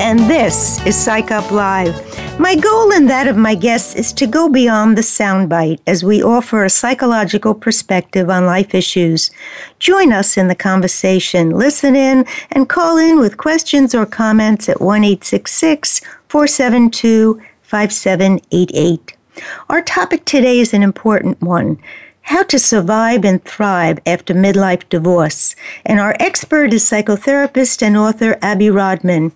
and this is Psych Up Live. My goal and that of my guests is to go beyond the soundbite as we offer a psychological perspective on life issues. Join us in the conversation. Listen in and call in with questions or comments at 1 472 5788. Our topic today is an important one how to Survive and Thrive After Midlife Divorce. And our expert is psychotherapist and author Abby Rodman.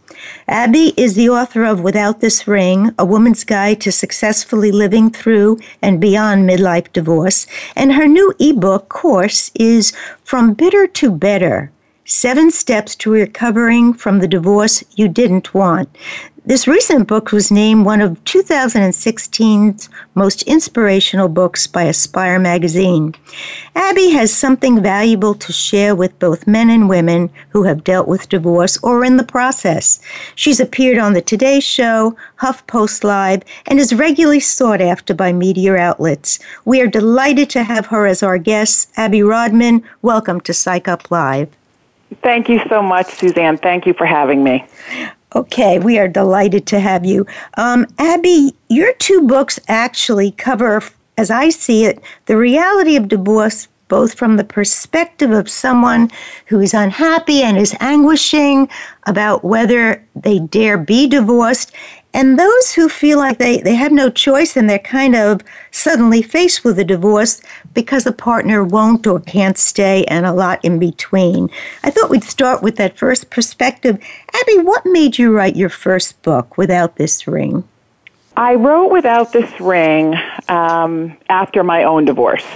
Abby is the author of Without This Ring, A Woman's Guide to Successfully Living Through and Beyond Midlife Divorce. And her new ebook course is From Bitter to Better Seven Steps to Recovering from the Divorce You Didn't Want. This recent book was named one of 2016's most inspirational books by Aspire magazine. Abby has something valuable to share with both men and women who have dealt with divorce or in the process. She's appeared on the Today Show, HuffPost Live, and is regularly sought after by media outlets. We are delighted to have her as our guest. Abby Rodman, welcome to Psych Up Live. Thank you so much, Suzanne. Thank you for having me. Okay, we are delighted to have you. Um, Abby, your two books actually cover, as I see it, the reality of divorce both from the perspective of someone who is unhappy and is anguishing about whether they dare be divorced, and those who feel like they, they have no choice and they're kind of suddenly faced with a divorce because a partner won't or can't stay, and a lot in between. I thought we'd start with that first perspective. Abby, what made you write your first book, Without This Ring? I wrote Without This Ring um, after my own divorce.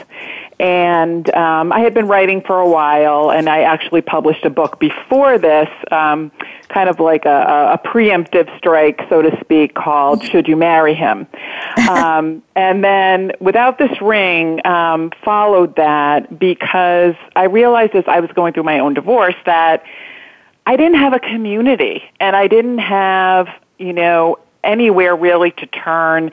And um, I had been writing for a while, and I actually published a book before this, um, kind of like a, a preemptive strike, so to speak, called "Should You Marry Him?" um, and then, without this ring, um, followed that because I realized as I was going through my own divorce that I didn't have a community, and I didn't have, you know, anywhere really to turn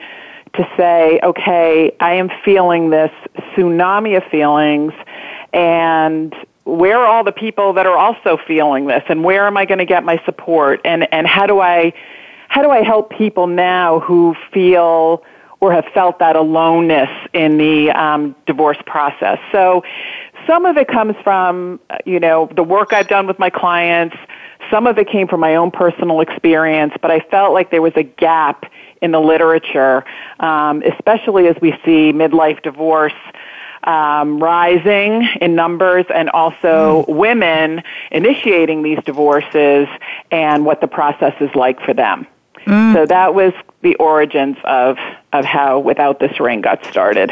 to say, okay, I am feeling this tsunami of feelings and where are all the people that are also feeling this and where am I going to get my support and, and how do I how do I help people now who feel or have felt that aloneness in the um, divorce process? So some of it comes from you know the work I've done with my clients. Some of it came from my own personal experience, but I felt like there was a gap in the literature, um, especially as we see midlife divorce um, rising in numbers and also mm. women initiating these divorces and what the process is like for them. Mm. So that was the origins of, of how Without This Ring got started.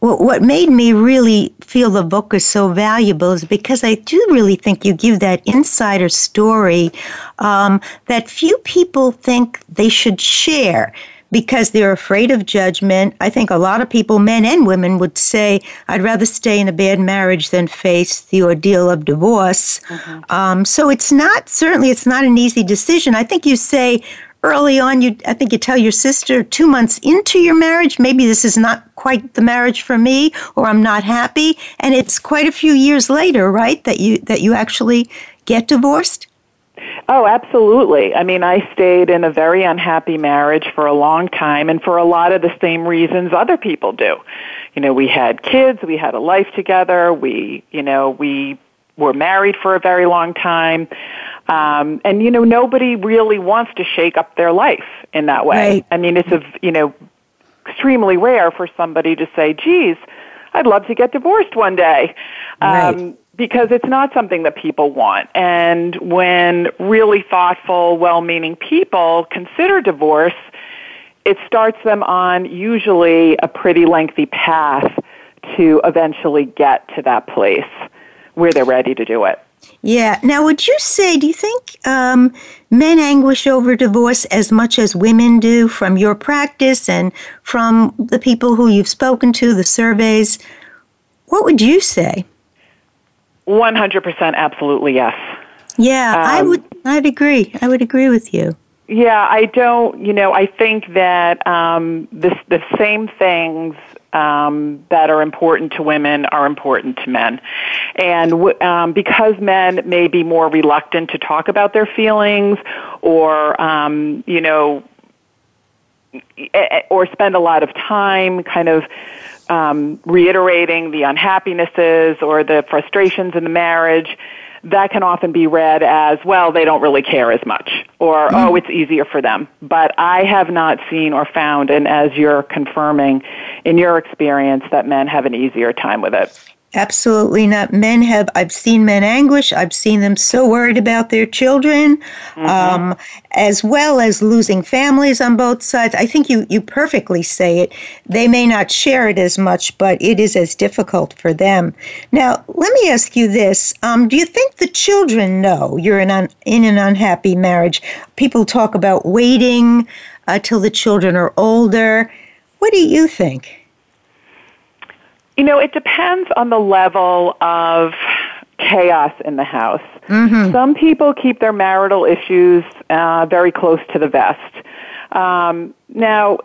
What made me really feel the book is so valuable is because I do really think you give that insider story um, that few people think they should share because they're afraid of judgment. I think a lot of people, men and women, would say, I'd rather stay in a bad marriage than face the ordeal of divorce. Mm-hmm. Um, so it's not, certainly, it's not an easy decision. I think you say early on, you I think you tell your sister two months into your marriage, maybe this is not quite the marriage for me, or I'm not happy, and it's quite a few years later, right, that you that you actually get divorced. Oh, absolutely. I mean, I stayed in a very unhappy marriage for a long time and for a lot of the same reasons other people do. You know, we had kids, we had a life together, we, you know, we were married for a very long time. Um, and you know, nobody really wants to shake up their life in that way. Right. I mean, it's a, you know, extremely rare for somebody to say, geez, I'd love to get divorced one day. Right. Um, because it's not something that people want. And when really thoughtful, well meaning people consider divorce, it starts them on usually a pretty lengthy path to eventually get to that place where they're ready to do it. Yeah. Now, would you say, do you think um, men anguish over divorce as much as women do from your practice and from the people who you've spoken to, the surveys? What would you say? 100% absolutely yes. Yeah, I Um, would. I'd agree. I would agree with you. Yeah, I don't, you know, I think that um, this, the same things um, that are important to women are important to men. And w- um, because men may be more reluctant to talk about their feelings or, um, you know, or spend a lot of time kind of um, reiterating the unhappinesses or the frustrations in the marriage, that can often be read as, well, they don't really care as much, or, mm-hmm. oh, it's easier for them. But I have not seen or found, and as you're confirming in your experience, that men have an easier time with it. Absolutely not. Men have, I've seen men anguish. I've seen them so worried about their children, um, as well as losing families on both sides. I think you, you perfectly say it. They may not share it as much, but it is as difficult for them. Now, let me ask you this. Um, do you think the children know you're in, un, in an unhappy marriage? People talk about waiting uh, till the children are older. What do you think? You know, it depends on the level of chaos in the house. Some people keep their marital issues uh, very close to the vest. Um, now,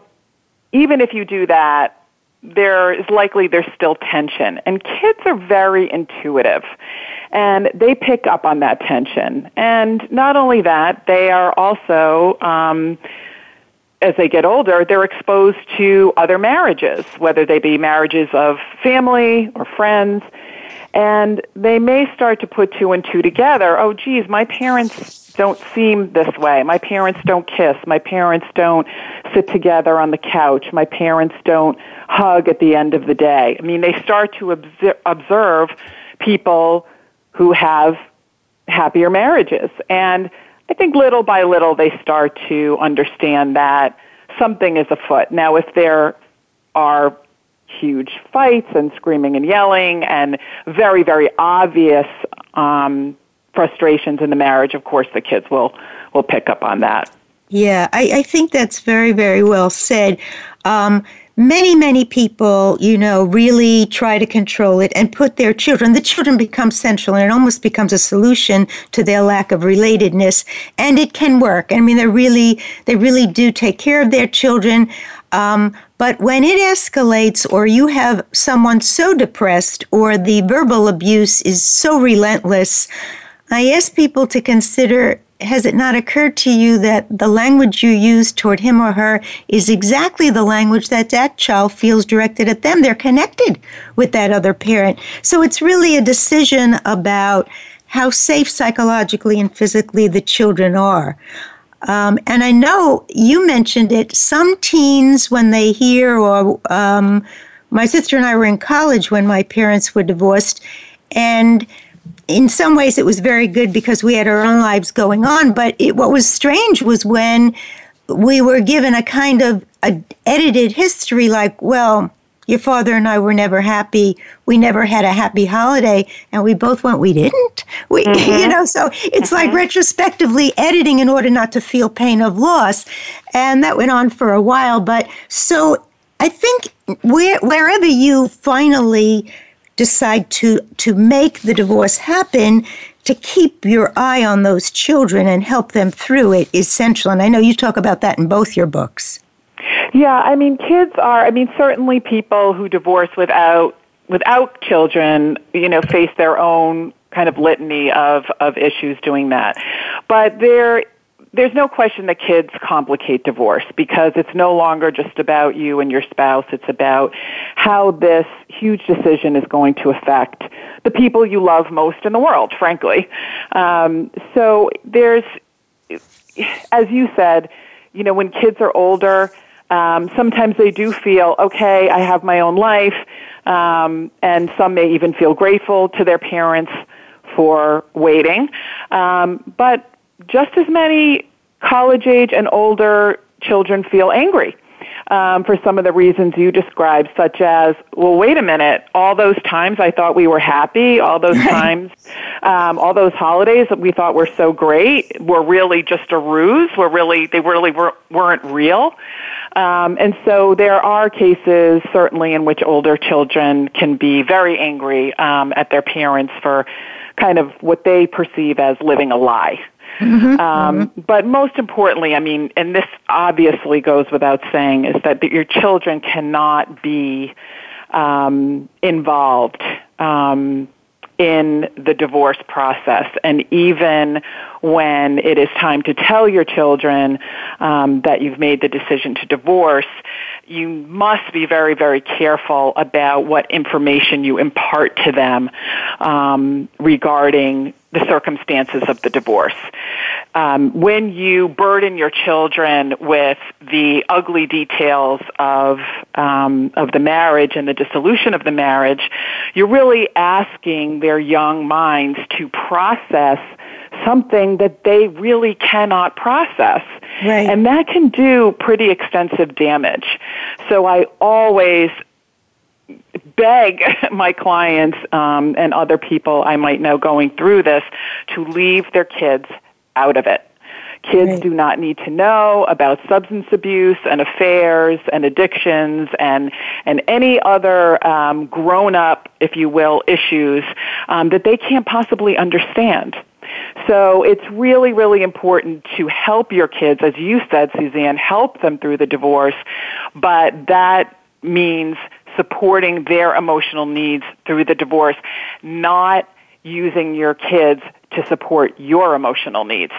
even if you do that, there is likely there's still tension. And kids are very intuitive. And they pick up on that tension. And not only that, they are also, um, as they get older, they're exposed to other marriages, whether they be marriages of family or friends. And they may start to put two and two together. Oh, geez, my parents don't seem this way. My parents don't kiss. My parents don't sit together on the couch. My parents don't hug at the end of the day. I mean, they start to obser- observe people who have happier marriages. And I think little by little they start to understand that something is afoot. Now, if there are huge fights and screaming and yelling and very, very obvious um, frustrations in the marriage, of course, the kids will will pick up on that. Yeah, I, I think that's very, very well said. Um, many, many people, you know, really try to control it and put their children, the children become central and it almost becomes a solution to their lack of relatedness. And it can work. I mean, they really, they really do take care of their children. Um, but when it escalates or you have someone so depressed or the verbal abuse is so relentless, I ask people to consider has it not occurred to you that the language you use toward him or her is exactly the language that that child feels directed at them? They're connected with that other parent. So it's really a decision about how safe psychologically and physically the children are. Um, and I know you mentioned it. Some teens, when they hear, or um, my sister and I were in college when my parents were divorced, and in some ways it was very good because we had our own lives going on. But it, what was strange was when we were given a kind of a edited history, like, well, your father and I were never happy. We never had a happy holiday, and we both went. We didn't. We, you mm-hmm. know, so it's like mm-hmm. retrospectively editing in order not to feel pain of loss, and that went on for a while. But so I think where, wherever you finally decide to to make the divorce happen, to keep your eye on those children and help them through it is central And I know you talk about that in both your books. Yeah, I mean, kids are, I mean, certainly people who divorce without without children, you know, face their own kind of litany of, of issues doing that. But there there's no question that kids complicate divorce because it's no longer just about you and your spouse. It's about how this huge decision is going to affect the people you love most in the world, frankly. Um, so there's, as you said, you know, when kids are older, um, sometimes they do feel, okay, I have my own life, um, and some may even feel grateful to their parents for waiting. Um, but just as many college age and older children feel angry um, for some of the reasons you described, such as, well, wait a minute, all those times I thought we were happy, all those times, um, all those holidays that we thought were so great were really just a ruse, were really, they really were, weren't real. Um, and so there are cases, certainly, in which older children can be very angry um, at their parents for kind of what they perceive as living a lie. Mm-hmm, um, mm-hmm. But most importantly, I mean, and this obviously goes without saying, is that your children cannot be um, involved um, in the divorce process. And even when it is time to tell your children um, that you've made the decision to divorce, you must be very, very careful about what information you impart to them um, regarding the circumstances of the divorce. Um, when you burden your children with the ugly details of um, of the marriage and the dissolution of the marriage, you're really asking their young minds to process something that they really cannot process. Right. And that can do pretty extensive damage. So I always beg my clients um, and other people I might know going through this to leave their kids out of it. Kids right. do not need to know about substance abuse and affairs and addictions and and any other um, grown up, if you will, issues um, that they can't possibly understand. So it's really, really important to help your kids, as you said, Suzanne, help them through the divorce, but that means supporting their emotional needs through the divorce, not using your kids to support your emotional needs.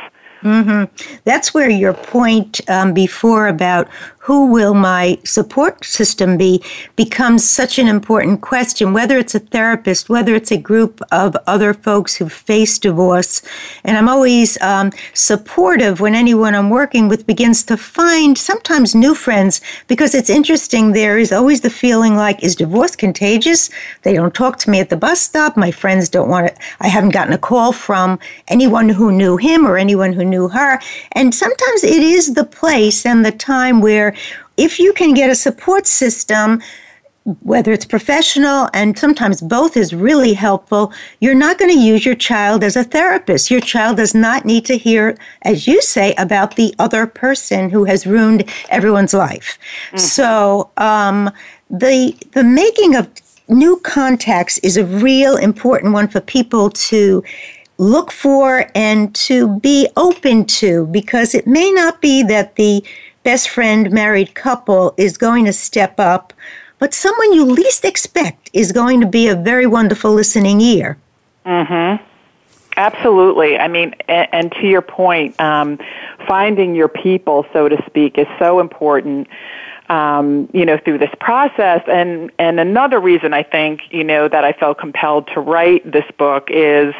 Mm-hmm. That's where your point um, before about who will my support system be becomes such an important question, whether it's a therapist, whether it's a group of other folks who face divorce. And I'm always um, supportive when anyone I'm working with begins to find sometimes new friends because it's interesting. There is always the feeling like, is divorce contagious? They don't talk to me at the bus stop. My friends don't want it. I haven't gotten a call from anyone who knew him or anyone who knew her. And sometimes it is the place and the time where if you can get a support system, whether it's professional and sometimes both is really helpful, you're not going to use your child as a therapist. Your child does not need to hear, as you say, about the other person who has ruined everyone's life. Mm-hmm. So um, the the making of new contacts is a real important one for people to look for and to be open to because it may not be that the best friend married couple is going to step up, but someone you least expect is going to be a very wonderful listening ear. Mm-hmm. Absolutely. I mean, and, and to your point, um, finding your people, so to speak, is so important. Um, you know, through this process, and and another reason I think you know that I felt compelled to write this book is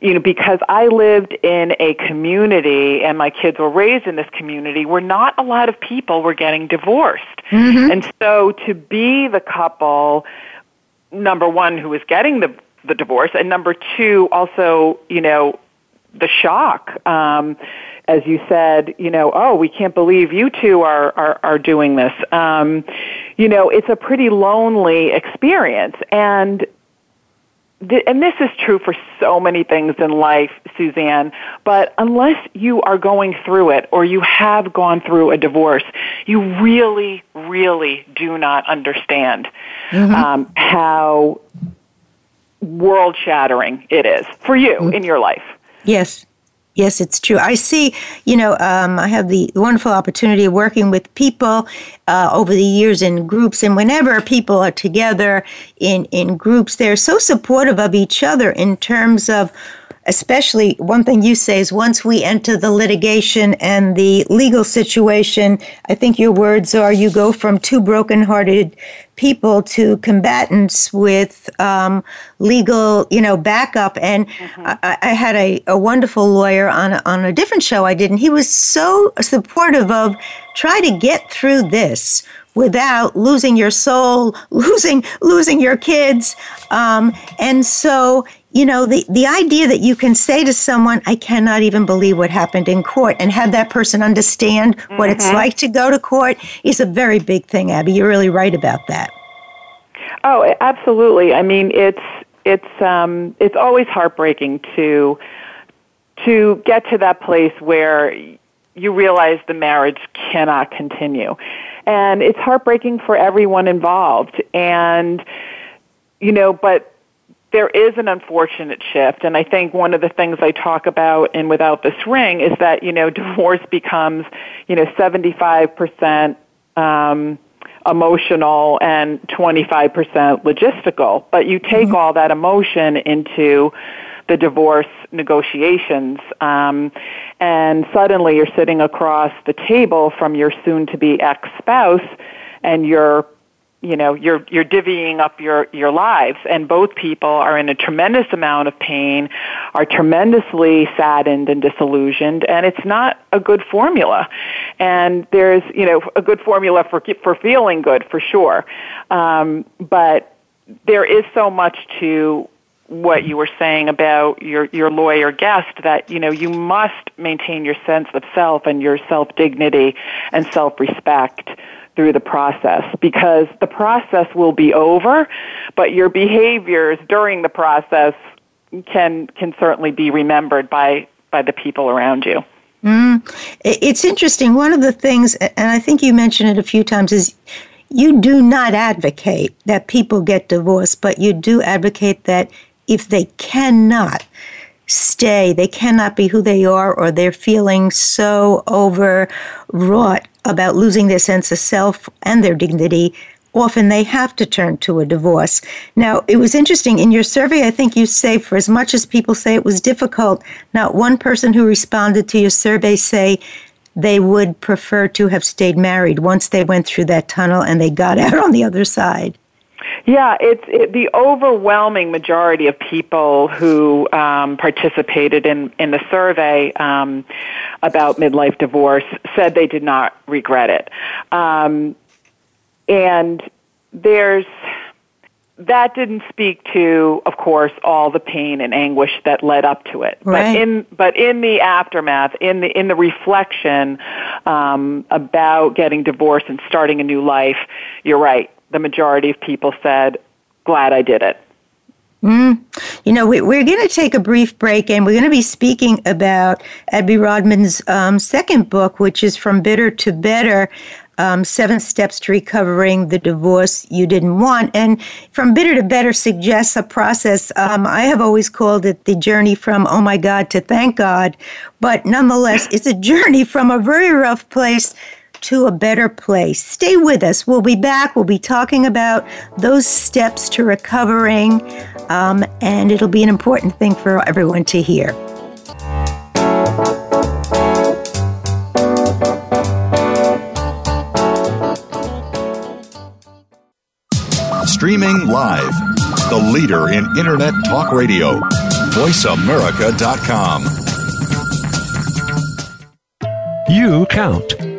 you know, because I lived in a community and my kids were raised in this community where not a lot of people were getting divorced. Mm-hmm. And so to be the couple, number one, who was getting the, the divorce, and number two, also, you know, the shock. Um, as you said, you know, oh, we can't believe you two are are, are doing this. Um, you know, it's a pretty lonely experience, and and this is true for so many things in life, Suzanne, but unless you are going through it or you have gone through a divorce, you really, really do not understand mm-hmm. um, how world shattering it is for you mm-hmm. in your life. Yes. Yes, it's true. I see, you know, um, I have the wonderful opportunity of working with people uh, over the years in groups. And whenever people are together in, in groups, they're so supportive of each other in terms of especially one thing you say is once we enter the litigation and the legal situation, I think your words are you go from two broken-hearted people to combatants with um, legal, you know, backup. And mm-hmm. I, I, had a, a wonderful lawyer on a, on a different show I did, and he was so supportive of try to get through this without losing your soul, losing losing your kids, um, and so you know, the, the idea that you can say to someone, I cannot even believe what happened in court, and have that person understand mm-hmm. what it's mm-hmm. like to go to court is a very big thing, Abby. You're really right about that. Oh, absolutely. I mean, it's it's um, it's always heartbreaking to to get to that place where you realize the marriage cannot continue, and it's heartbreaking for everyone involved. And you know, but there is an unfortunate shift and i think one of the things i talk about in without this ring is that you know divorce becomes you know 75% um emotional and 25% logistical but you take mm-hmm. all that emotion into the divorce negotiations um, and suddenly you're sitting across the table from your soon to be ex spouse and you're you know you're you're divvying up your your lives. And both people are in a tremendous amount of pain are tremendously saddened and disillusioned and it's not a good formula. And there's you know a good formula for for feeling good for sure. Um, but there is so much to what you were saying about your your lawyer guest that you know you must maintain your sense of self and your self dignity and self respect through the process because the process will be over, but your behaviors during the process can can certainly be remembered by by the people around you. Mm. It's interesting. One of the things, and I think you mentioned it a few times, is you do not advocate that people get divorced, but you do advocate that if they cannot stay, they cannot be who they are, or they're feeling so overwrought about losing their sense of self and their dignity, often they have to turn to a divorce. Now, it was interesting in your survey, I think you say for as much as people say it was difficult, not one person who responded to your survey say they would prefer to have stayed married once they went through that tunnel and they got out on the other side. Yeah, it's it, the overwhelming majority of people who um, participated in in the survey um, about midlife divorce said they did not regret it, um, and there's that didn't speak to, of course, all the pain and anguish that led up to it. Right. But in but in the aftermath, in the in the reflection um, about getting divorced and starting a new life, you're right the majority of people said, glad I did it. Mm. You know, we, are going to take a brief break and we're going to be speaking about Abby Rodman's um, second book, which is From Bitter to Better um, Seven Steps to Recovering the Divorce You Didn't Want. And From Bitter to Better suggests a process. Um, I have always called it the journey from oh my God to thank God. But nonetheless, it's a journey from a very rough place to a better place. Stay with us. We'll be back. We'll be talking about those steps to recovering, um, and it'll be an important thing for everyone to hear. Streaming live, the leader in Internet Talk Radio, VoiceAmerica.com. You count.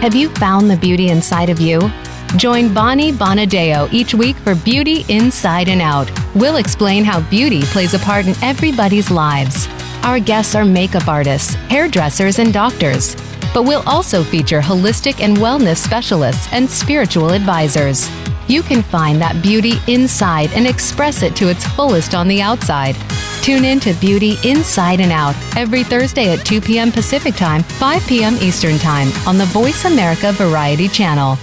Have you found the beauty inside of you? Join Bonnie Bonadeo each week for Beauty Inside and Out. We'll explain how beauty plays a part in everybody's lives. Our guests are makeup artists, hairdressers, and doctors. But we'll also feature holistic and wellness specialists and spiritual advisors. You can find that beauty inside and express it to its fullest on the outside. Tune in to Beauty Inside and Out every Thursday at 2 p.m. Pacific Time, 5 p.m. Eastern Time on the Voice America Variety Channel.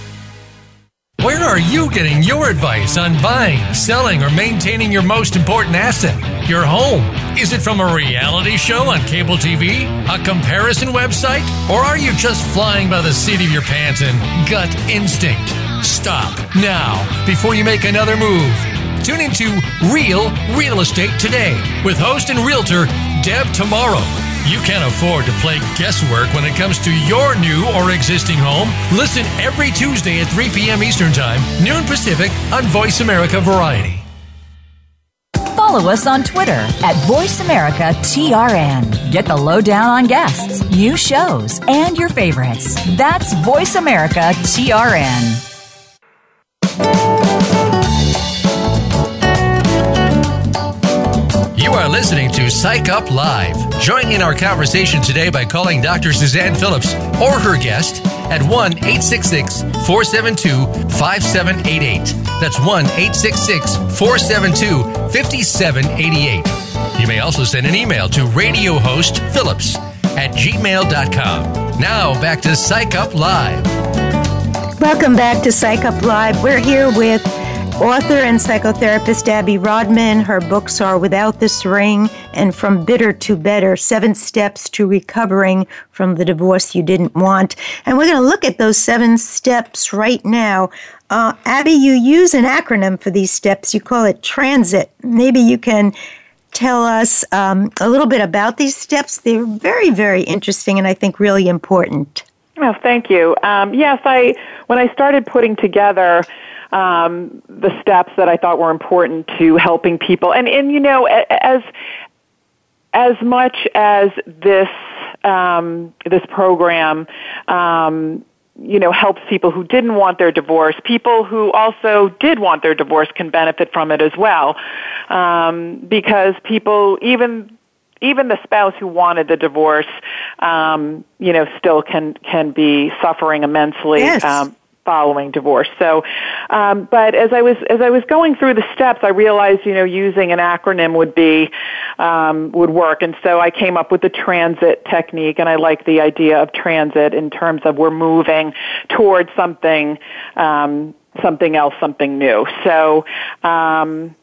Where are you getting your advice on buying, selling, or maintaining your most important asset, your home? Is it from a reality show on cable TV, a comparison website, or are you just flying by the seat of your pants and gut instinct? Stop now before you make another move. Tune into Real Real Estate today with host and realtor Deb Tomorrow you can't afford to play guesswork when it comes to your new or existing home. Listen every Tuesday at 3 p.m. Eastern Time, noon Pacific on Voice America Variety. Follow us on Twitter at VoiceAmericaTRN. Get the lowdown on guests, new shows, and your favorites. That's Voice You are listening to Psych Up Live. Join in our conversation today by calling Dr. Suzanne Phillips or her guest at 1 866 472 5788. That's 1 866 472 5788. You may also send an email to radiohostphillips at gmail.com. Now back to Psych Up Live. Welcome back to Psych Up Live. We're here with Author and psychotherapist Abby Rodman. Her books are Without This Ring and From Bitter to Better Seven Steps to Recovering from the Divorce You Didn't Want. And we're going to look at those seven steps right now. Uh, Abby, you use an acronym for these steps. You call it TRANSIT. Maybe you can tell us um, a little bit about these steps. They're very, very interesting and I think really important. Oh, thank you. Um, yes, I when I started putting together um, the steps that I thought were important to helping people. And and you know, as as much as this um, this program. Um, you know, helps people who didn't want their divorce. People who also did want their divorce can benefit from it as well, um, because people, even even the spouse who wanted the divorce, um, you know, still can can be suffering immensely. Yes. Um, following divorce. So, um, but as I was as I was going through the steps, I realized you know using an acronym would be um, would work, and so I came up with the transit technique, and I like the idea of transit in terms of we're moving towards something um, something else, something new. So. Um,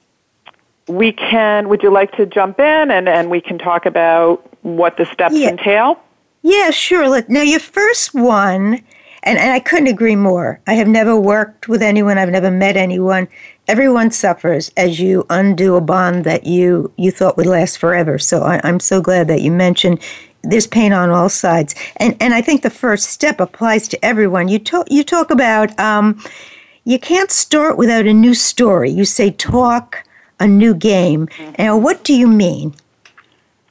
we can, would you like to jump in and, and we can talk about what the steps yeah. entail? Yeah, sure. Look, Now, your first one and, and I couldn't agree more. I have never worked with anyone, I've never met anyone. Everyone suffers as you undo a bond that you, you thought would last forever. So I, I'm so glad that you mentioned there's pain on all sides. And, and I think the first step applies to everyone. You talk, you talk about um, you can't start without a new story. You say talk a new game. Mm-hmm. What do you mean?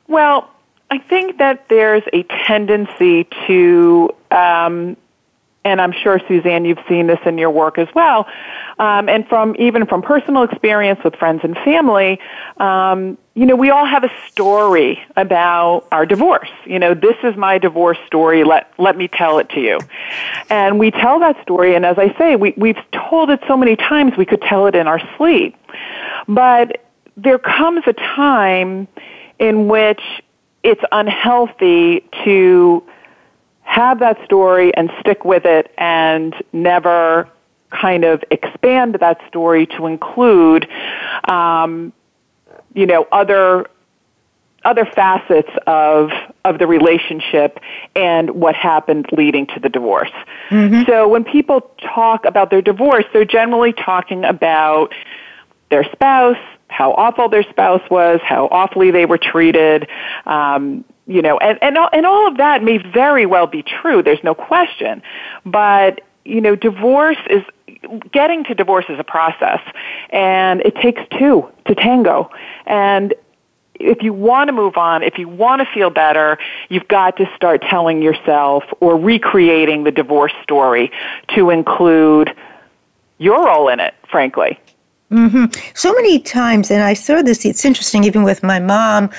Well, I think that there's a tendency to um, and I'm sure Suzanne, you've seen this in your work as well, um, and from even from personal experience with friends and family. Um, you know, we all have a story about our divorce. You know, this is my divorce story. Let let me tell it to you. And we tell that story, and as I say, we we've told it so many times we could tell it in our sleep. But there comes a time in which it's unhealthy to have that story and stick with it and never kind of expand that story to include, um, you know, other other facets of of the relationship and what happened leading to the divorce. Mm-hmm. So when people talk about their divorce, they're generally talking about their spouse, how awful their spouse was, how awfully they were treated, um, you know, and, and, and all of that may very well be true. There's no question. But, you know, divorce is, getting to divorce is a process and it takes two to tango. And if you want to move on, if you want to feel better, you've got to start telling yourself or recreating the divorce story to include your role in it, frankly. Mm-hmm. So many times, and I saw this. It's interesting, even with my mom,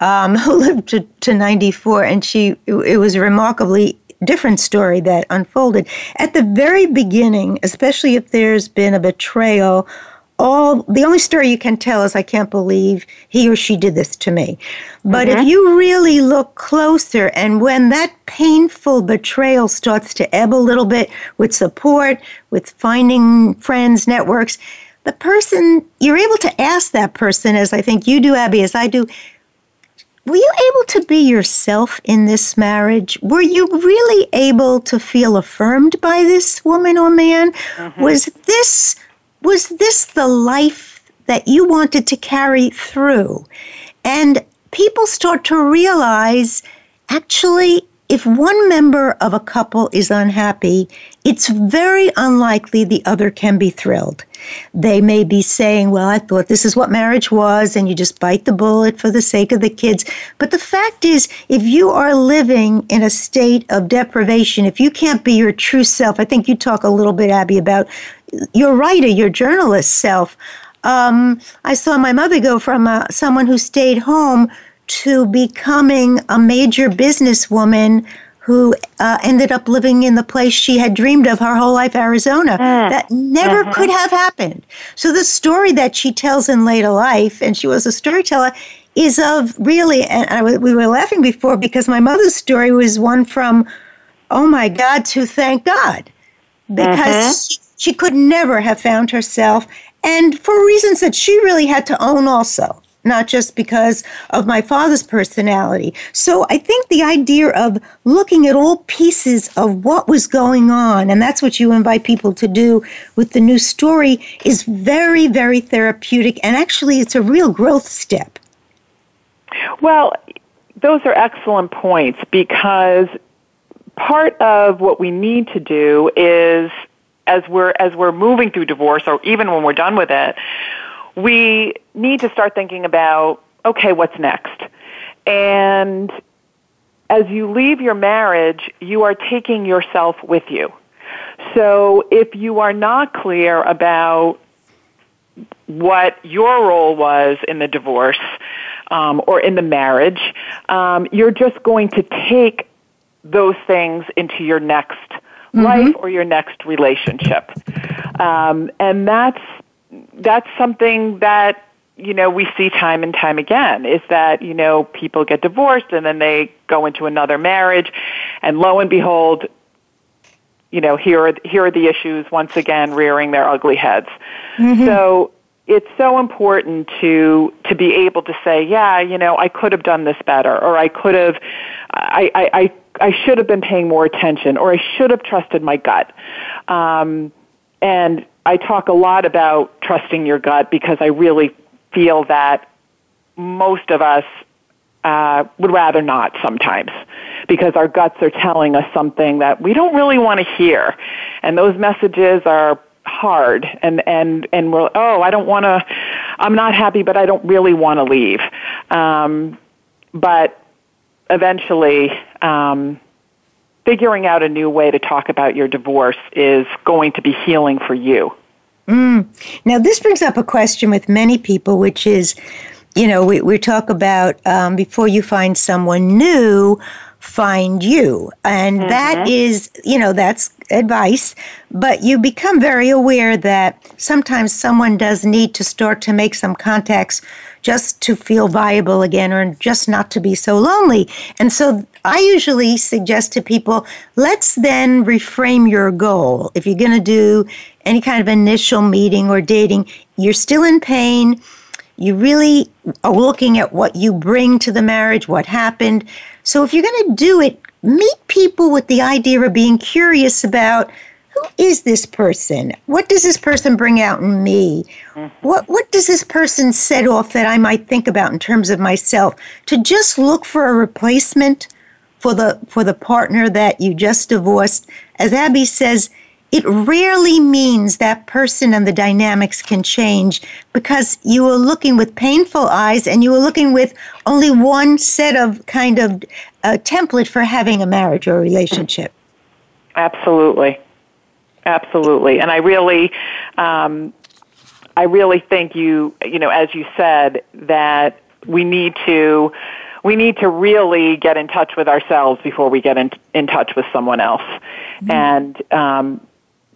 um, who lived to, to 94, and she it was a remarkably different story that unfolded at the very beginning, especially if there's been a betrayal. All the only story you can tell is I can't believe he or she did this to me. But mm-hmm. if you really look closer, and when that painful betrayal starts to ebb a little bit with support, with finding friends, networks, the person, you're able to ask that person, as I think you do, Abby, as I do, were you able to be yourself in this marriage? Were you really able to feel affirmed by this woman or man? Mm-hmm. Was this was this the life that you wanted to carry through? And people start to realize actually if one member of a couple is unhappy, it's very unlikely the other can be thrilled. They may be saying, Well, I thought this is what marriage was, and you just bite the bullet for the sake of the kids. But the fact is, if you are living in a state of deprivation, if you can't be your true self, I think you talk a little bit, Abby, about your writer, your journalist self. Um, I saw my mother go from uh, someone who stayed home to becoming a major businesswoman who uh, ended up living in the place she had dreamed of her whole life, Arizona. Mm. That never uh-huh. could have happened. So the story that she tells in later life, and she was a storyteller, is of really, and I, we were laughing before because my mother's story was one from, oh my God, to thank God, because uh-huh. she, she could never have found herself, and for reasons that she really had to own also not just because of my father's personality. So I think the idea of looking at all pieces of what was going on, and that's what you invite people to do with the new story, is very, very therapeutic. And actually, it's a real growth step. Well, those are excellent points because part of what we need to do is as we're as we're moving through divorce or even when we're done with it we need to start thinking about okay, what's next? And as you leave your marriage, you are taking yourself with you. So if you are not clear about what your role was in the divorce um, or in the marriage, um, you're just going to take those things into your next mm-hmm. life or your next relationship. Um, and that's that's something that you know we see time and time again is that you know people get divorced and then they go into another marriage. And lo and behold you know here are here are the issues once again rearing their ugly heads. Mm-hmm. so it's so important to to be able to say yeah you know I could have done this better or I could have I I I, I should have been paying more attention or I should have trusted my gut. Um and I talk a lot about trusting your gut because I really feel that most of us uh, would rather not sometimes because our guts are telling us something that we don't really want to hear. And those messages are hard and and and we're oh I don't want to I'm not happy but I don't really want to leave um, but eventually um, figuring out a new way to talk about your divorce is going to be healing for you. Mm. Now, this brings up a question with many people, which is, you know, we, we talk about um, before you find someone new, find you. And mm-hmm. that is, you know, that's advice. But you become very aware that sometimes someone does need to start to make some contacts just to feel viable again or just not to be so lonely. And so I usually suggest to people let's then reframe your goal. If you're going to do any kind of initial meeting or dating, you're still in pain. You really are looking at what you bring to the marriage, what happened. So if you're going to do it, meet people with the idea of being curious about who is this person? What does this person bring out in me? Mm-hmm. What what does this person set off that I might think about in terms of myself? To just look for a replacement for the for the partner that you just divorced, as Abby says, it rarely means that person and the dynamics can change because you were looking with painful eyes and you were looking with only one set of kind of a uh, template for having a marriage or a relationship. Absolutely. Absolutely, and I really, um, I really think you, you know, as you said, that we need to, we need to really get in touch with ourselves before we get in, in touch with someone else, mm-hmm. and. Um,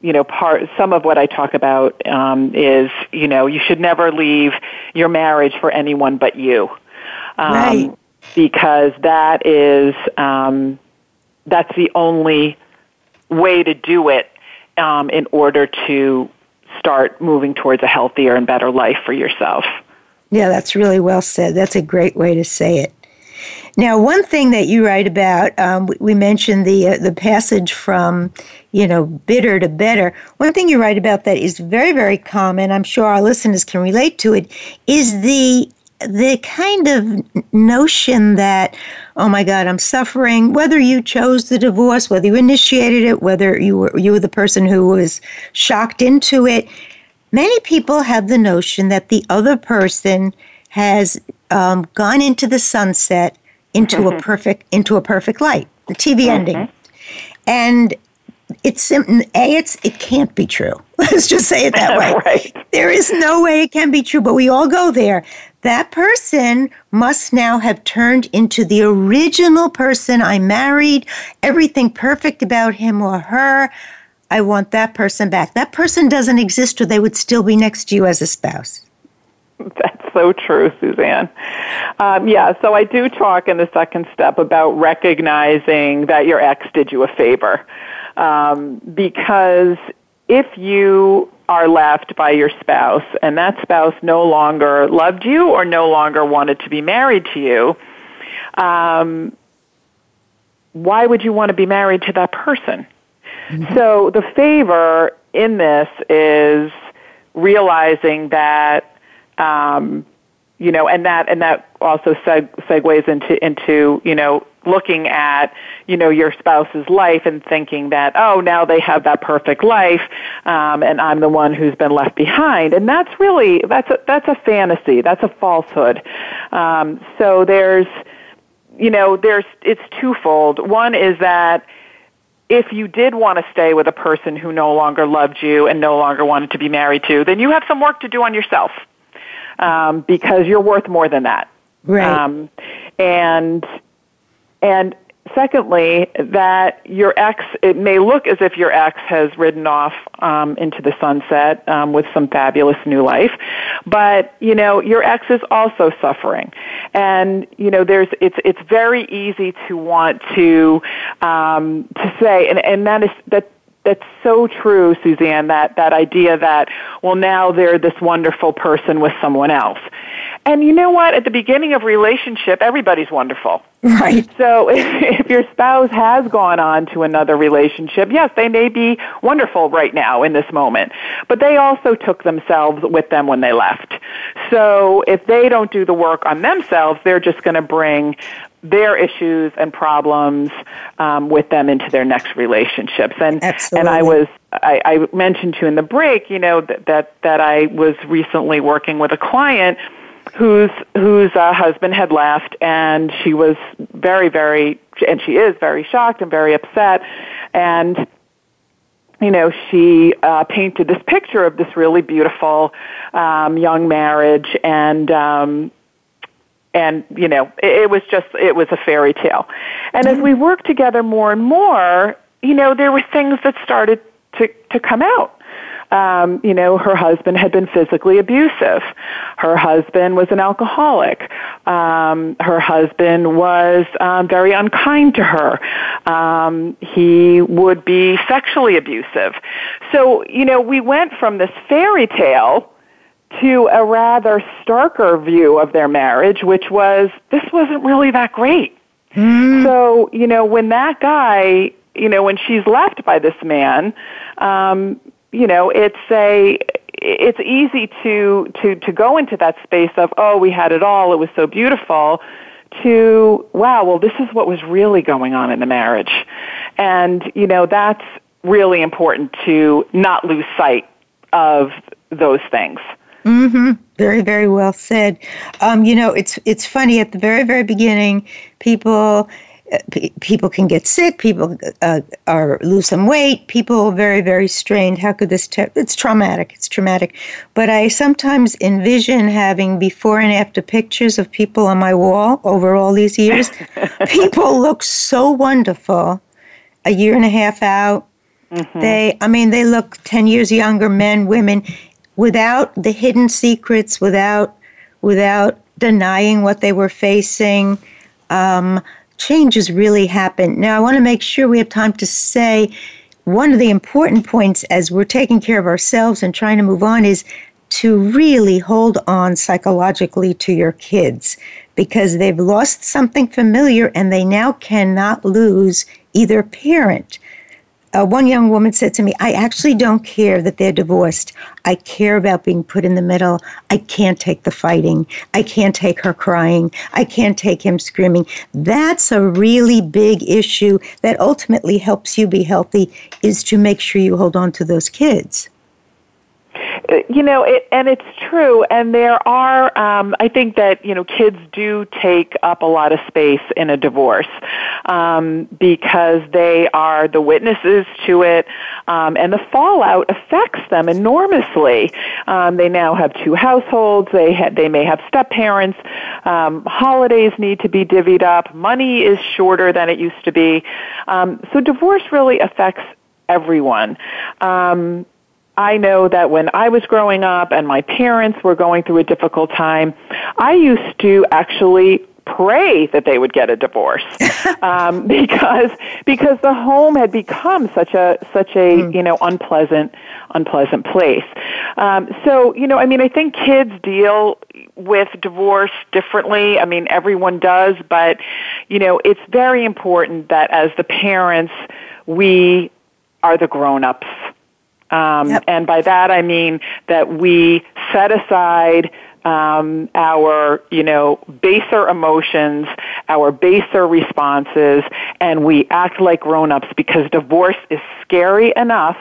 you know, part some of what I talk about um, is, you know, you should never leave your marriage for anyone but you, um, right? Because that is um, that's the only way to do it um, in order to start moving towards a healthier and better life for yourself. Yeah, that's really well said. That's a great way to say it. Now, one thing that you write about, um, we, mentioned the uh, the passage from, you know, bitter to better. One thing you write about that is very, very common. I'm sure our listeners can relate to it. Is the the kind of notion that, oh my God, I'm suffering, whether you chose the divorce, whether you initiated it, whether you were, you were the person who was shocked into it, many people have the notion that the other person has um, gone into the sunset into mm-hmm. a perfect into a perfect light, the TV mm-hmm. ending, and it's a it's it can't be true. Let's just say it that way. right. There is no way it can be true, but we all go there that person must now have turned into the original person I married, everything perfect about him or her. I want that person back. That person doesn't exist, or they would still be next to you as a spouse. That's so true, Suzanne. Um, yeah, so I do talk in the second step about recognizing that your ex did you a favor. Um, because if you are left by your spouse and that spouse no longer loved you or no longer wanted to be married to you, um, why would you want to be married to that person? Mm-hmm. So the favor in this is realizing that um, you know, and that and that also seg- segues into into you know looking at you know your spouse's life and thinking that oh now they have that perfect life um, and I'm the one who's been left behind. And that's really that's a, that's a fantasy. That's a falsehood. Um, so there's you know there's it's twofold. One is that if you did want to stay with a person who no longer loved you and no longer wanted to be married to then you have some work to do on yourself um, because you're worth more than that. Right. Um, and and secondly, that your ex, it may look as if your ex has ridden off um, into the sunset um, with some fabulous new life, but you know your ex is also suffering, and you know there's it's it's very easy to want to um, to say, and and that is that that's so true, Suzanne, that, that idea that, well, now they're this wonderful person with someone else. And you know what? At the beginning of relationship, everybody's wonderful. Right. So if, if your spouse has gone on to another relationship, yes, they may be wonderful right now in this moment, but they also took themselves with them when they left. So if they don't do the work on themselves, they're just going to bring their issues and problems um, with them into their next relationships. And Absolutely. and I was I, I mentioned to you in the break, you know that that, that I was recently working with a client whose whose uh, husband had left, and she was very very and she is very shocked and very upset, and you know, she uh, painted this picture of this really beautiful um, young marriage, and um, and you know it, it was just it was a fairy tale and as we worked together more and more you know there were things that started to to come out um, you know, her husband had been physically abusive. Her husband was an alcoholic. Um, her husband was um, very unkind to her. Um, he would be sexually abusive. So, you know, we went from this fairy tale to a rather starker view of their marriage, which was this wasn't really that great. Mm. So, you know, when that guy, you know, when she's left by this man, um, you know, it's a it's easy to to to go into that space of oh, we had it all, it was so beautiful to wow, well this is what was really going on in the marriage. And, you know, that's really important to not lose sight of those things. Mm-hmm. Very, very well said. Um, you know, it's it's funny at the very, very beginning, people uh, p- people can get sick, people uh, are lose some weight, people are very, very strained. How could this? Te- it's traumatic. It's traumatic. But I sometimes envision having before and after pictures of people on my wall over all these years. people look so wonderful. A year and a half out, mm-hmm. they. I mean, they look ten years younger. Men, women, without the hidden secrets, without without denying what they were facing. Um, changes really happen. Now, I want to make sure we have time to say one of the important points as we're taking care of ourselves and trying to move on is to really hold on psychologically to your kids because they've lost something familiar and they now cannot lose either parent uh, one young woman said to me, I actually don't care that they're divorced. I care about being put in the middle. I can't take the fighting. I can't take her crying. I can't take him screaming. That's a really big issue that ultimately helps you be healthy is to make sure you hold on to those kids you know, it, and it's true. And there are, um, I think that you know, kids do take up a lot of space in a divorce um, because they are the witnesses to it, um, and the fallout affects them enormously. Um, they now have two households. They ha- they may have step parents. Um, holidays need to be divvied up. Money is shorter than it used to be. Um, so divorce really affects everyone. Um, I know that when I was growing up and my parents were going through a difficult time, I used to actually pray that they would get a divorce um, because because the home had become such a such a mm. you know unpleasant unpleasant place. Um, so you know, I mean, I think kids deal with divorce differently. I mean, everyone does, but you know, it's very important that as the parents, we are the grown ups um, yep. And by that I mean that we set aside um, our, you know, baser emotions, our baser responses, and we act like grown-ups because divorce is scary enough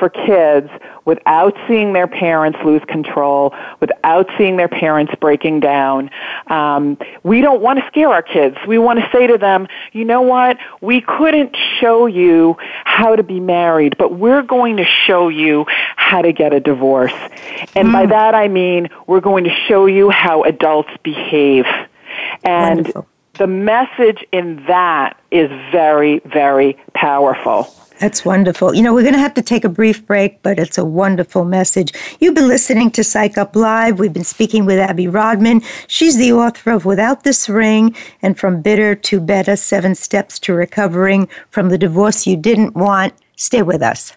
for kids without seeing their parents lose control, without seeing their parents breaking down. Um, we don't want to scare our kids. We want to say to them, you know what? We couldn't show you how to be married, but we're going to show you how to get a divorce. And mm. by that I mean we're going to show you how adults behave. And Wonderful. the message in that is very, very powerful. That's wonderful. You know, we're going to have to take a brief break, but it's a wonderful message. You've been listening to Psych Up Live. We've been speaking with Abby Rodman. She's the author of Without This Ring and From Bitter to Better Seven Steps to Recovering from the Divorce You Didn't Want. Stay with us.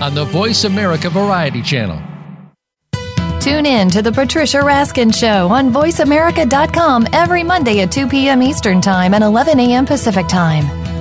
on the Voice America Variety Channel. Tune in to The Patricia Raskin Show on VoiceAmerica.com every Monday at 2 p.m. Eastern Time and 11 a.m. Pacific Time.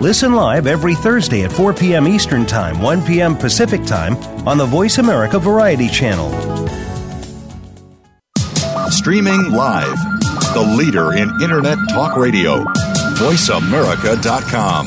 Listen live every Thursday at 4 p.m. Eastern Time, 1 p.m. Pacific Time on the Voice America Variety Channel. Streaming live, the leader in Internet Talk Radio, voiceamerica.com.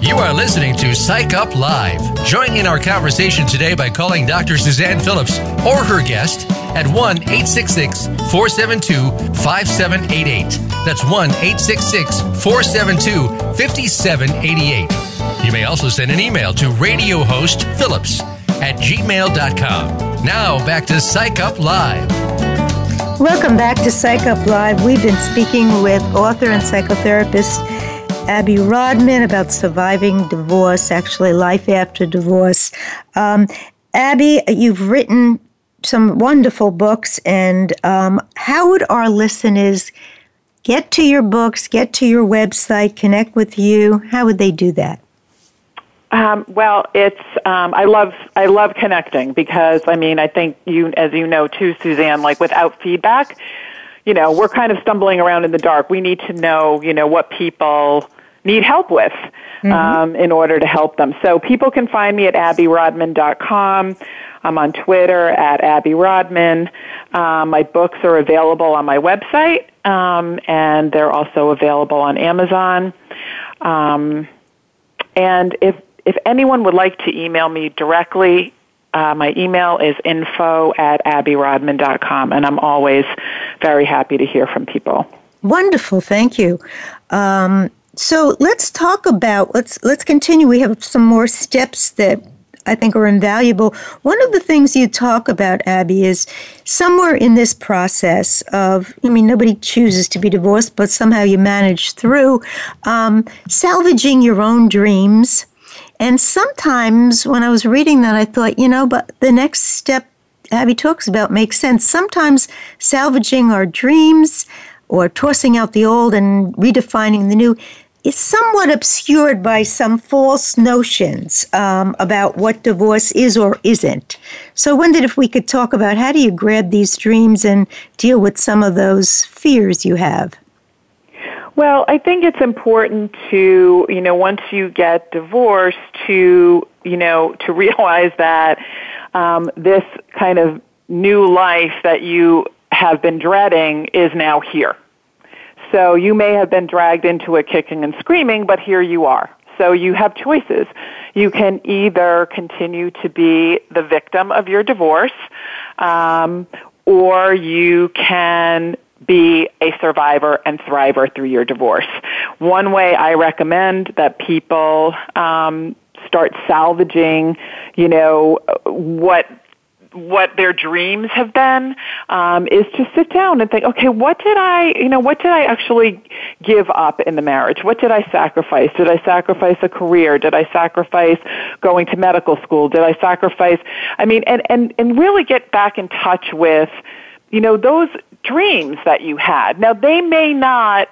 You are listening to Psych Up Live. Join in our conversation today by calling Dr. Suzanne Phillips or her guest at 1 866 472 5788. That's 1 866 472 5788. You may also send an email to radiohostphillips at gmail.com. Now back to Psych Up Live. Welcome back to Psych Up Live. We've been speaking with author and psychotherapist Abby Rodman about surviving divorce, actually, life after divorce. Um, Abby, you've written some wonderful books, and um, how would our listeners get to your books, get to your website, connect with you? How would they do that? Um, well, it's um, I love I love connecting because I mean I think you as you know too, Suzanne. Like without feedback, you know we're kind of stumbling around in the dark. We need to know you know what people need help with mm-hmm. um, in order to help them. So people can find me at abbyrodman.com. I'm on Twitter at Abby Rodman. Um, my books are available on my website, um, and they're also available on Amazon. Um, and if if anyone would like to email me directly, uh, my email is info at abbyrodman.com, and I'm always very happy to hear from people. Wonderful, thank you. Um, so let's talk about let's let's continue. We have some more steps that I think are invaluable. One of the things you talk about, Abby, is somewhere in this process of, I mean, nobody chooses to be divorced, but somehow you manage through um, salvaging your own dreams. And sometimes when I was reading that, I thought, you know, but the next step Abby talks about makes sense. Sometimes salvaging our dreams or tossing out the old and redefining the new is somewhat obscured by some false notions um, about what divorce is or isn't. So I wondered if we could talk about how do you grab these dreams and deal with some of those fears you have. Well, I think it's important to, you know, once you get divorced, to, you know, to realize that um, this kind of new life that you have been dreading is now here so you may have been dragged into it kicking and screaming, but here you are. So you have choices. You can either continue to be the victim of your divorce, um, or you can be a survivor and thriver through your divorce. One way I recommend that people um, start salvaging, you know, what what their dreams have been um, is to sit down and think, okay, what did I, you know, what did I actually give up in the marriage? What did I sacrifice? Did I sacrifice a career? Did I sacrifice going to medical school? Did I sacrifice? I mean, and and and really get back in touch with, you know, those dreams that you had. Now they may not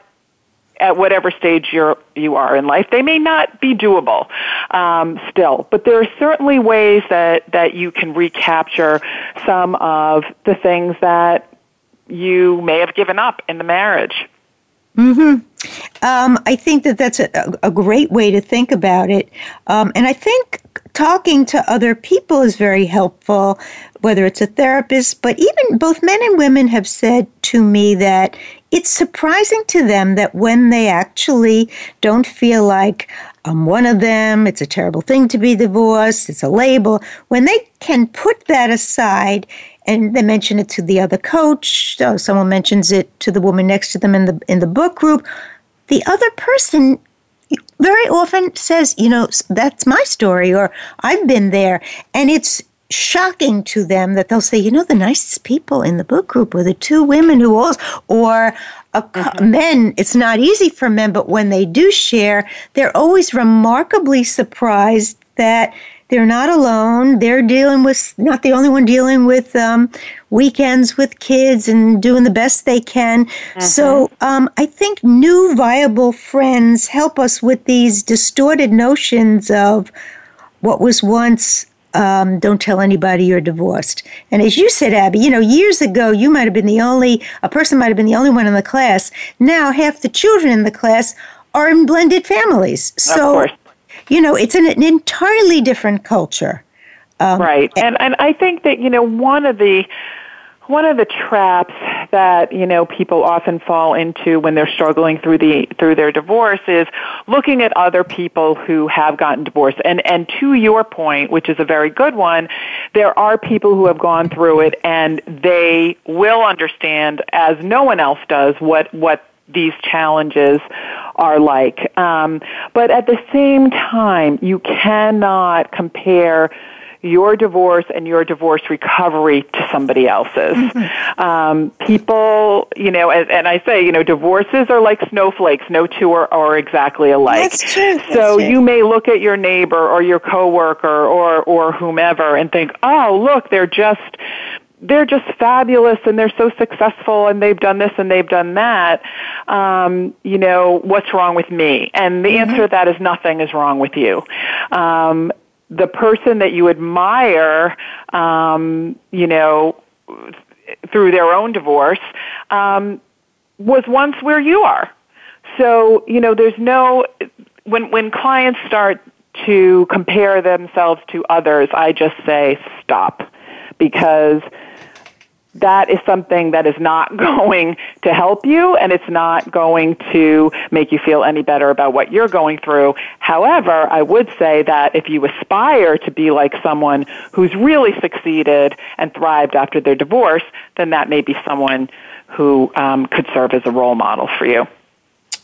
at whatever stage you're you are in life. They may not be doable um, still, but there are certainly ways that that you can recapture some of the things that you may have given up in the marriage. Hmm. Um, I think that that's a, a, great way to think about it, um, and I think talking to other people is very helpful. Whether it's a therapist, but even both men and women have said to me that it's surprising to them that when they actually don't feel like I'm one of them, it's a terrible thing to be divorced, it's a label, when they can put that aside and they mention it to the other coach, or someone mentions it to the woman next to them in the in the book group, the other person very often says, you know, that's my story or I've been there and it's shocking to them that they'll say, you know, the nicest people in the book group were the two women who all, or mm-hmm. men. It's not easy for men, but when they do share, they're always remarkably surprised that they're not alone. They're dealing with, not the only one dealing with um, weekends with kids and doing the best they can. Mm-hmm. So um, I think new viable friends help us with these distorted notions of what was once um, don't tell anybody you're divorced. And as you said, Abby, you know, years ago, you might have been the only, a person might have been the only one in the class. Now, half the children in the class are in blended families. So, you know, it's an, an entirely different culture. Um, right. And, and I think that, you know, one of the, one of the traps that you know people often fall into when they're struggling through the through their divorce is looking at other people who have gotten divorced. And and to your point which is a very good one there are people who have gone through it and they will understand as no one else does what what these challenges are like. Um, but at the same time you cannot compare your divorce and your divorce recovery to somebody else's. Mm-hmm. Um, people, you know, and, and, I say, you know, divorces are like snowflakes. No two are, are exactly alike. That's true. That's so true. you may look at your neighbor or your coworker or or whomever and think, oh, look, they're just they're just fabulous and they're so successful and they've done this and they've done that. Um, you know, what's wrong with me? And the mm-hmm. answer to that is nothing is wrong with you. Um, the person that you admire, um, you know, through their own divorce, um, was once where you are. So, you know, there's no, when, when clients start to compare themselves to others, I just say stop because that is something that is not going to help you and it's not going to make you feel any better about what you're going through. However, I would say that if you aspire to be like someone who's really succeeded and thrived after their divorce, then that may be someone who um, could serve as a role model for you.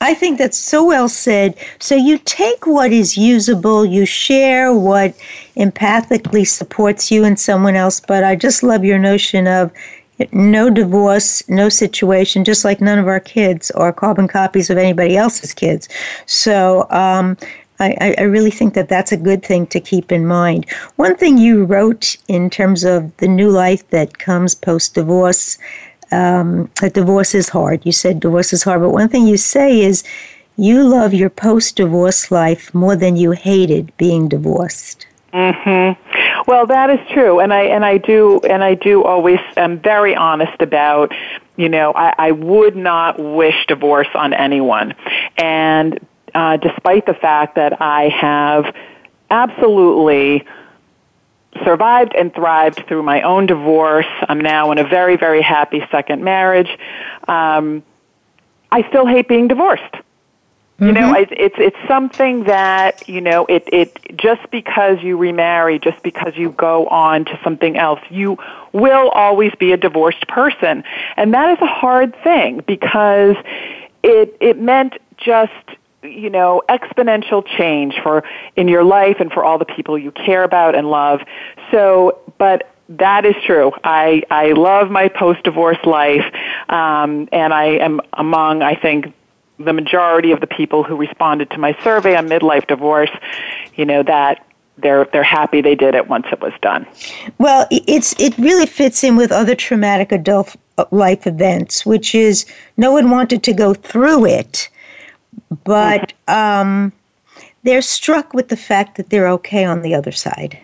I think that's so well said. So you take what is usable, you share what empathically supports you and someone else, but I just love your notion of no divorce, no situation, just like none of our kids are carbon copies of anybody else's kids. So um, I, I, really think that that's a good thing to keep in mind. One thing you wrote in terms of the new life that comes post divorce, um, that divorce is hard. You said divorce is hard, but one thing you say is you love your post divorce life more than you hated being divorced. Mm-hmm. Well, that is true, and I and I do and I do always am very honest about. You know, I, I would not wish divorce on anyone, and uh, despite the fact that I have absolutely survived and thrived through my own divorce, I'm now in a very very happy second marriage. Um, I still hate being divorced. You know, mm-hmm. it's it's something that you know it it just because you remarry, just because you go on to something else, you will always be a divorced person, and that is a hard thing because it it meant just you know exponential change for in your life and for all the people you care about and love. So, but that is true. I I love my post divorce life, um, and I am among I think the majority of the people who responded to my survey on midlife divorce, you know, that they're they're happy they did it once it was done. Well, it's it really fits in with other traumatic adult life events, which is no one wanted to go through it, but mm-hmm. um, they're struck with the fact that they're okay on the other side.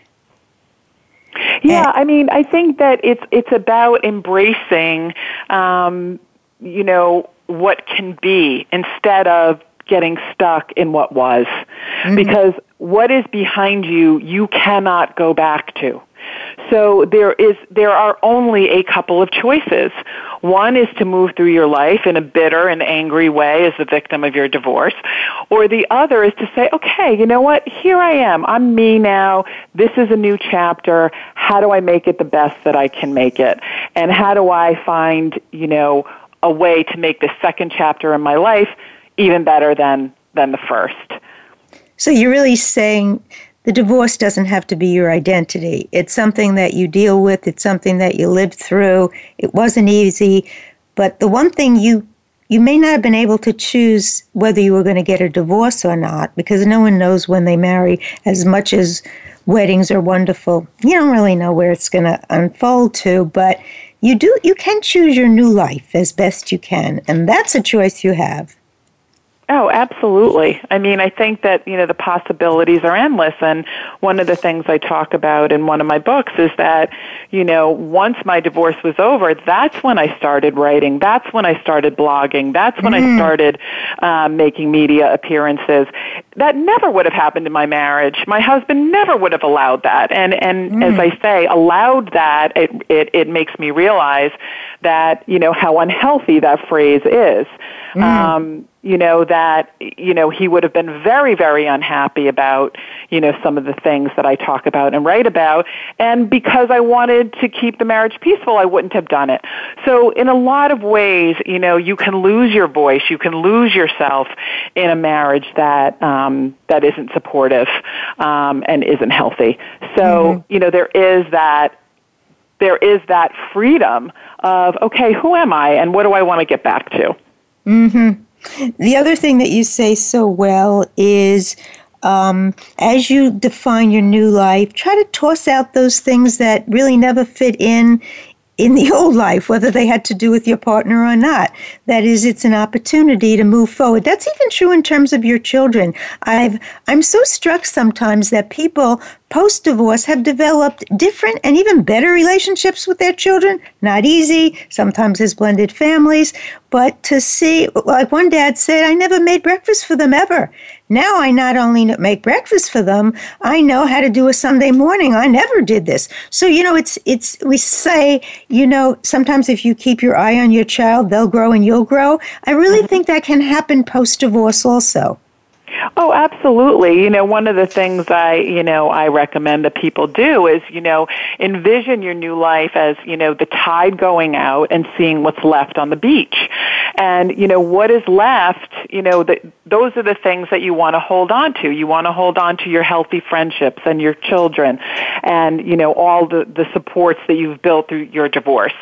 Yeah, and, I mean, I think that it's it's about embracing, um, you know, what can be instead of getting stuck in what was. Mm-hmm. Because what is behind you, you cannot go back to. So there is, there are only a couple of choices. One is to move through your life in a bitter and angry way as the victim of your divorce. Or the other is to say, okay, you know what? Here I am. I'm me now. This is a new chapter. How do I make it the best that I can make it? And how do I find, you know, a way to make the second chapter in my life even better than than the first. So you're really saying the divorce doesn't have to be your identity. It's something that you deal with, it's something that you lived through. It wasn't easy, but the one thing you you may not have been able to choose whether you were going to get a divorce or not because no one knows when they marry as much as weddings are wonderful. You don't really know where it's going to unfold to, but you do you can choose your new life as best you can and that's a choice you have Oh, absolutely. I mean, I think that, you know, the possibilities are endless. And one of the things I talk about in one of my books is that, you know, once my divorce was over, that's when I started writing. That's when I started blogging. That's when mm. I started um, making media appearances. That never would have happened in my marriage. My husband never would have allowed that. And, and mm. as I say, allowed that, it, it, it makes me realize that, you know, how unhealthy that phrase is. Mm. Um, you know that you know he would have been very very unhappy about you know some of the things that I talk about and write about. And because I wanted to keep the marriage peaceful I wouldn't have done it. So in a lot of ways you know you can lose your voice. You can lose yourself in a marriage that um that isn't supportive um and isn't healthy. So mm-hmm. you know there is that there is that freedom of okay who am I and what do I want to get back to? Mhm the other thing that you say so well is um, as you define your new life, try to toss out those things that really never fit in in the old life, whether they had to do with your partner or not. That is, it's an opportunity to move forward. That's even true in terms of your children. I've I'm so struck sometimes that people post divorce have developed different and even better relationships with their children. Not easy. Sometimes there's blended families, but to see, like one dad said, I never made breakfast for them ever. Now I not only make breakfast for them, I know how to do a Sunday morning. I never did this. So, you know, it's, it's, we say, you know, sometimes if you keep your eye on your child, they'll grow and you'll grow. I really mm-hmm. think that can happen post divorce also. Oh, absolutely. You know, one of the things I, you know, I recommend that people do is, you know, envision your new life as, you know, the tide going out and seeing what's left on the beach. And, you know, what is left, you know, the, those are the things that you want to hold on to. You want to hold on to your healthy friendships and your children and, you know, all the, the supports that you've built through your divorce.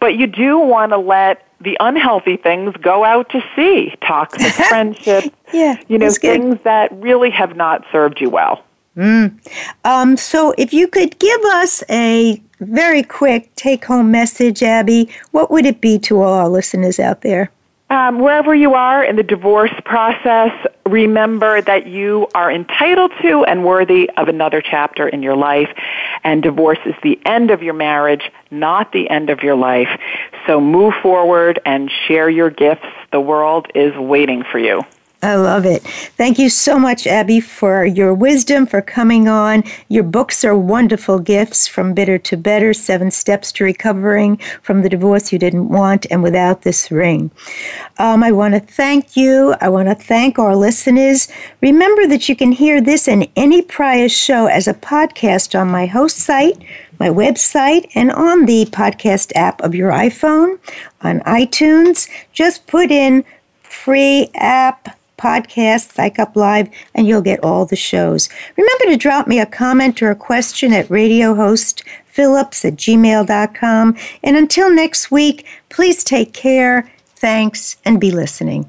But you do want to let the unhealthy things go out to sea. Toxic friendships, yeah, you know, things that really have not served you well. Mm. Um, so, if you could give us a very quick take home message, Abby, what would it be to all our listeners out there? Um, wherever you are in the divorce process, remember that you are entitled to and worthy of another chapter in your life. And divorce is the end of your marriage, not the end of your life. So move forward and share your gifts. The world is waiting for you. I love it. Thank you so much, Abby, for your wisdom, for coming on. Your books are wonderful gifts from Bitter to Better Seven Steps to Recovering from the Divorce You Didn't Want and Without This Ring. Um, I want to thank you. I want to thank our listeners. Remember that you can hear this and any prior show as a podcast on my host site, my website, and on the podcast app of your iPhone, on iTunes. Just put in free app podcast, Psych Up Live, and you'll get all the shows. Remember to drop me a comment or a question at radiohostphillips at gmail.com. And until next week, please take care. Thanks, and be listening.